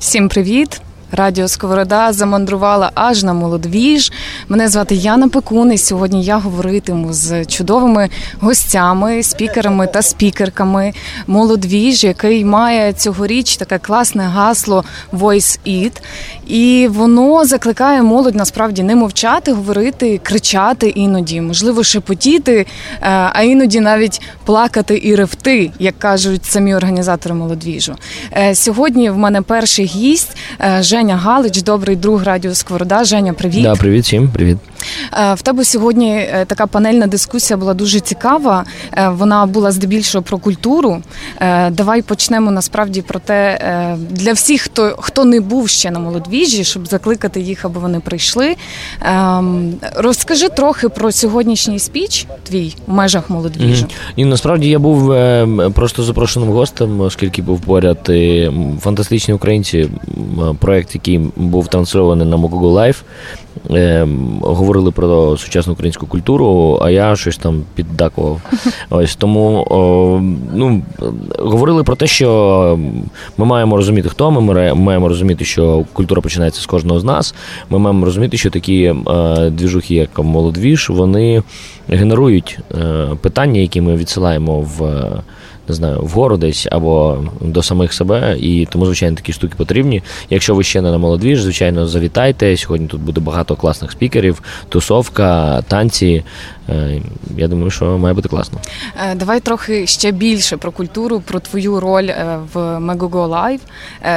Всім привіт! Радіо Сковорода замандрувала аж на молодвіж. Мене звати Яна Пекун, і Сьогодні я говоритиму з чудовими гостями, спікерами та спікерками. Молодвіж, який має цьогоріч таке класне гасло Voice It. І воно закликає молодь насправді не мовчати, говорити, кричати іноді, можливо, шепотіти, е, а іноді навіть плакати і ревти, як кажуть самі організатори молодвіжу. Е, сьогодні в мене перший гість. Е, Женя Галич, добрий друг радіо Сковорода. Женя, привіт. Да, Привіт всім, привіт. Е, в тебе сьогодні е, така панельна дискусія була дуже цікава. Е, вона була здебільшого про культуру. Давай почнемо насправді про те для всіх, хто хто не був ще на молодвіжі, щоб закликати їх, аби вони прийшли. Ем, розкажи трохи про сьогоднішній спіч твій в межах молодвіжу. І насправді я був просто запрошеним гостем, оскільки був поряд фантастичні українці. Проект, який був трансльований на Google Live. Е, говорили про сучасну українську культуру, а я щось там піддакував. Ось тому о, ну, говорили про те, що ми маємо розуміти, хто ми, маємо розуміти, що культура починається з кожного з нас. Ми маємо розуміти, що такі е, двіжухи, як молодвіж, вони генерують е, питання, які ми відсилаємо в не знаю, вгору десь або до самих себе. І тому, звичайно, такі штуки потрібні. Якщо ви ще не на молодвіж, звичайно, завітайте. Сьогодні тут буде багато класних спікерів, тусовка, танці. Е, я думаю, що має бути класно. Е, давай трохи ще більше про культуру, про твою роль е, в Megogo Live.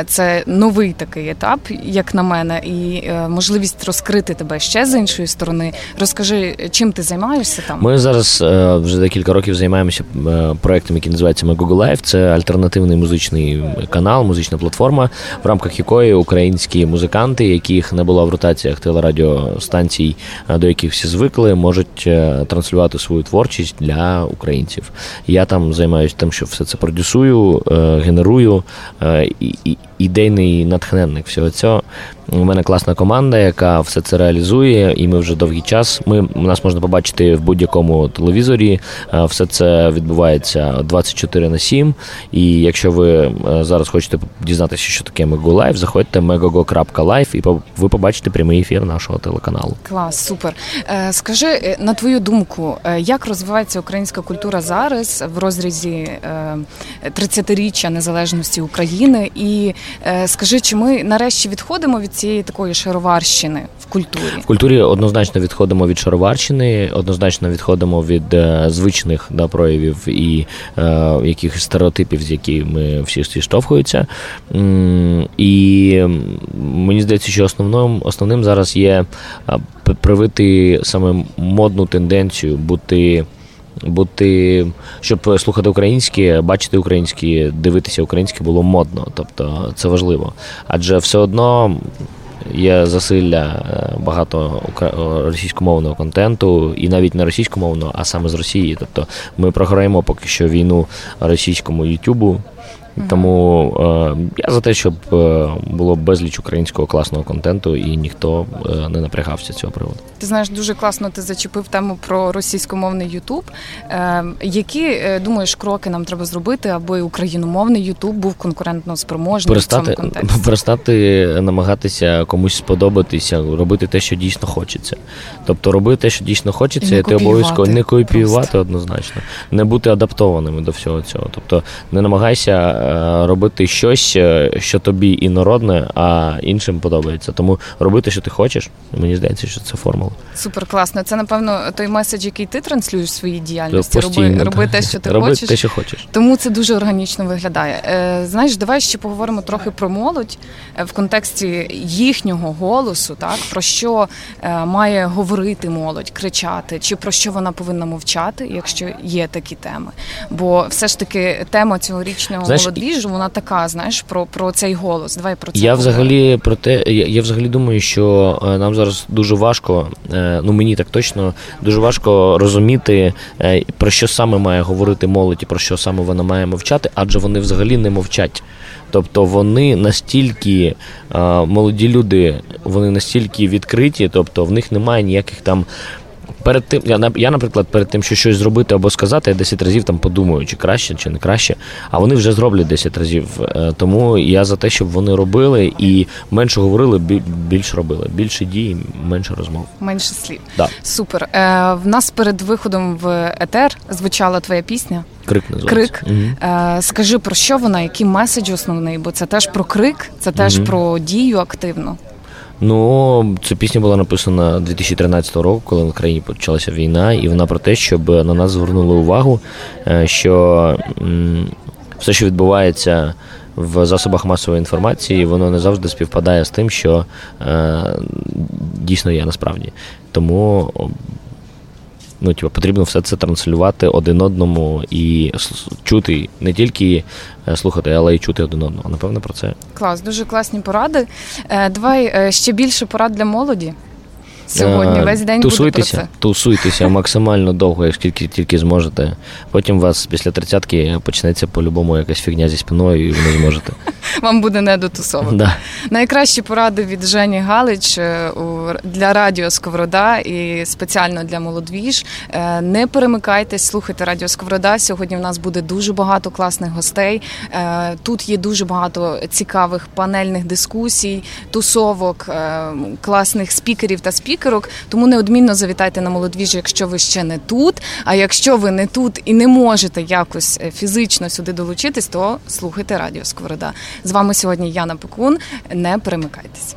Це новий такий етап, як на мене, і можливість розкрити тебе ще з іншої сторони. Розкажи, чим ти займаєшся там? Ми зараз вже декілька років займаємося проектом, який називається Megogo Live. Це альтернативний музичний канал, музична платформа, в рамках якої українські музиканти, яких не було в ротаціях телерадіостанцій, до яких всі звикли, можуть транслювати свою творчість для українців. Я там займаюся тим, що все це продюсую, е, генерую е, ідейний натхненник всього цього. У мене класна команда, яка все це реалізує, і ми вже довгий час. Ми нас можна побачити в будь-якому телевізорі. Е, все це відбувається 24 на 7. І якщо ви зараз хочете дізнатися, що таке Megogo Live, заходьте megogo.live і ви побачите прямий ефір нашого телеканалу. Клас, супер. Скажи на твою думку, як розвивається українська культура зараз в розрізі 30-річчя незалежності України? І скажи, чи ми нарешті відходимо від цієї такої шароварщини культурі? В культурі однозначно відходимо від шароварщини, однозначно відходимо від е, звичних да, проявів і е, якихось стереотипів, з якими всі зіштовхуються. І мені здається, що основним основним зараз є е, привити саме модну тенденцію бути бути, щоб слухати українське, бачити українське, дивитися українське було модно. Тобто це важливо. Адже все одно. Є засилля е, багато російськомовного контенту, і навіть не російськомовного, а саме з Росії. Тобто ми програємо поки що війну російському Ютубу, тому е, я за те, щоб е, було безліч українського класного контенту, і ніхто е, не напрягався цього приводу. Ти знаєш, дуже класно ти зачепив тему про російськомовний Ютуб. Е, які е, думаєш кроки нам треба зробити, аби україномовний Ютуб був конкурентно спроможним перестати, в цьому контексті? перестати намагатися комусь сподобатися, робити те, що дійсно хочеться. Тобто робити те, що дійсно хочеться, і ти обов'язково не копіювати однозначно, не бути адаптованими до всього цього. Тобто не намагайся. Е, робити щось, е, що тобі інородне, а іншим подобається. Тому робити, що ти хочеш. Мені здається, що це формула. Супер класно. Це напевно той меседж, який ти транслюєш в своїй діяльності. Роби, роби те, що ти роби хочеш. те, що хочеш. Тому це дуже органічно виглядає. Е, Знаєш, давай ще поговоримо трохи про молодь в контексті їхнього голосу, так про що має говорити молодь, кричати, чи про що вона повинна мовчати, якщо є такі теми. Бо все ж таки тема цьогорічного Знаєш, молодвіжу, вона така, знаєш, про про цей голос. Давай про це. Я взагалі про те, я, я взагалі думаю, що е, нам зараз дуже важко, е, ну мені так точно дуже важко розуміти, е, про що саме має говорити молодь і про що саме вона має мовчати, адже вони взагалі не мовчать. Тобто вони настільки молоді люди, вони настільки відкриті, тобто в них немає ніяких там перед тим, я, я, наприклад, перед тим, що щось зробити або сказати, я 10 разів там подумаю, чи краще, чи не краще. А вони вже зроблять 10 разів. Е, тому я за те, щоб вони робили і менше говорили, більше робили. Більше дій, менше розмов. Менше слів. Да. Супер. Е, В нас перед виходом в етер звучала твоя пісня. Крик називається. Крик. Угу. Е, Скажи про що вона, який меседж основний? Бо це теж про крик, це теж угу. про дію активну. Ну, ця пісня була написана 2013 року, коли в країні почалася війна, і вона про те, щоб на нас звернули увагу, е, що все, що відбувається в засобах масової інформації, воно не завжди співпадає з тим, що е, дійсно є насправді. Тому ну, типу, потрібно все це транслювати один одному і чути не тільки слухати, але й чути один одного. Напевно, про це. Клас, дуже класні поради. Е, давай е, ще більше порад для молоді. Сьогодні весь день тусуйтеся, буде про це. тусуйтеся максимально довго, як скільки тільки зможете. Потім у вас після тридцятки почнеться по-любому якась фігня зі спиною, і ви не зможете. Вам буде не дотусовано. Да. Найкращі поради від Жені Галич е, для радіо Сковорода і спеціально для молодвіж. Е, не перемикайтесь, слухайте Радіо Сковорода. Сьогодні в нас буде дуже багато класних гостей. Е, тут є дуже багато цікавих панельних дискусій, тусовок, класних спікерів та спікерок. Тому неодмінно завітайте на молодвіж, якщо ви ще не тут. А якщо ви не тут і не можете якось фізично сюди долучитись, то слухайте Радіо Сковорода. З вами сьогодні Яна Пекун. Не перемикайтесь.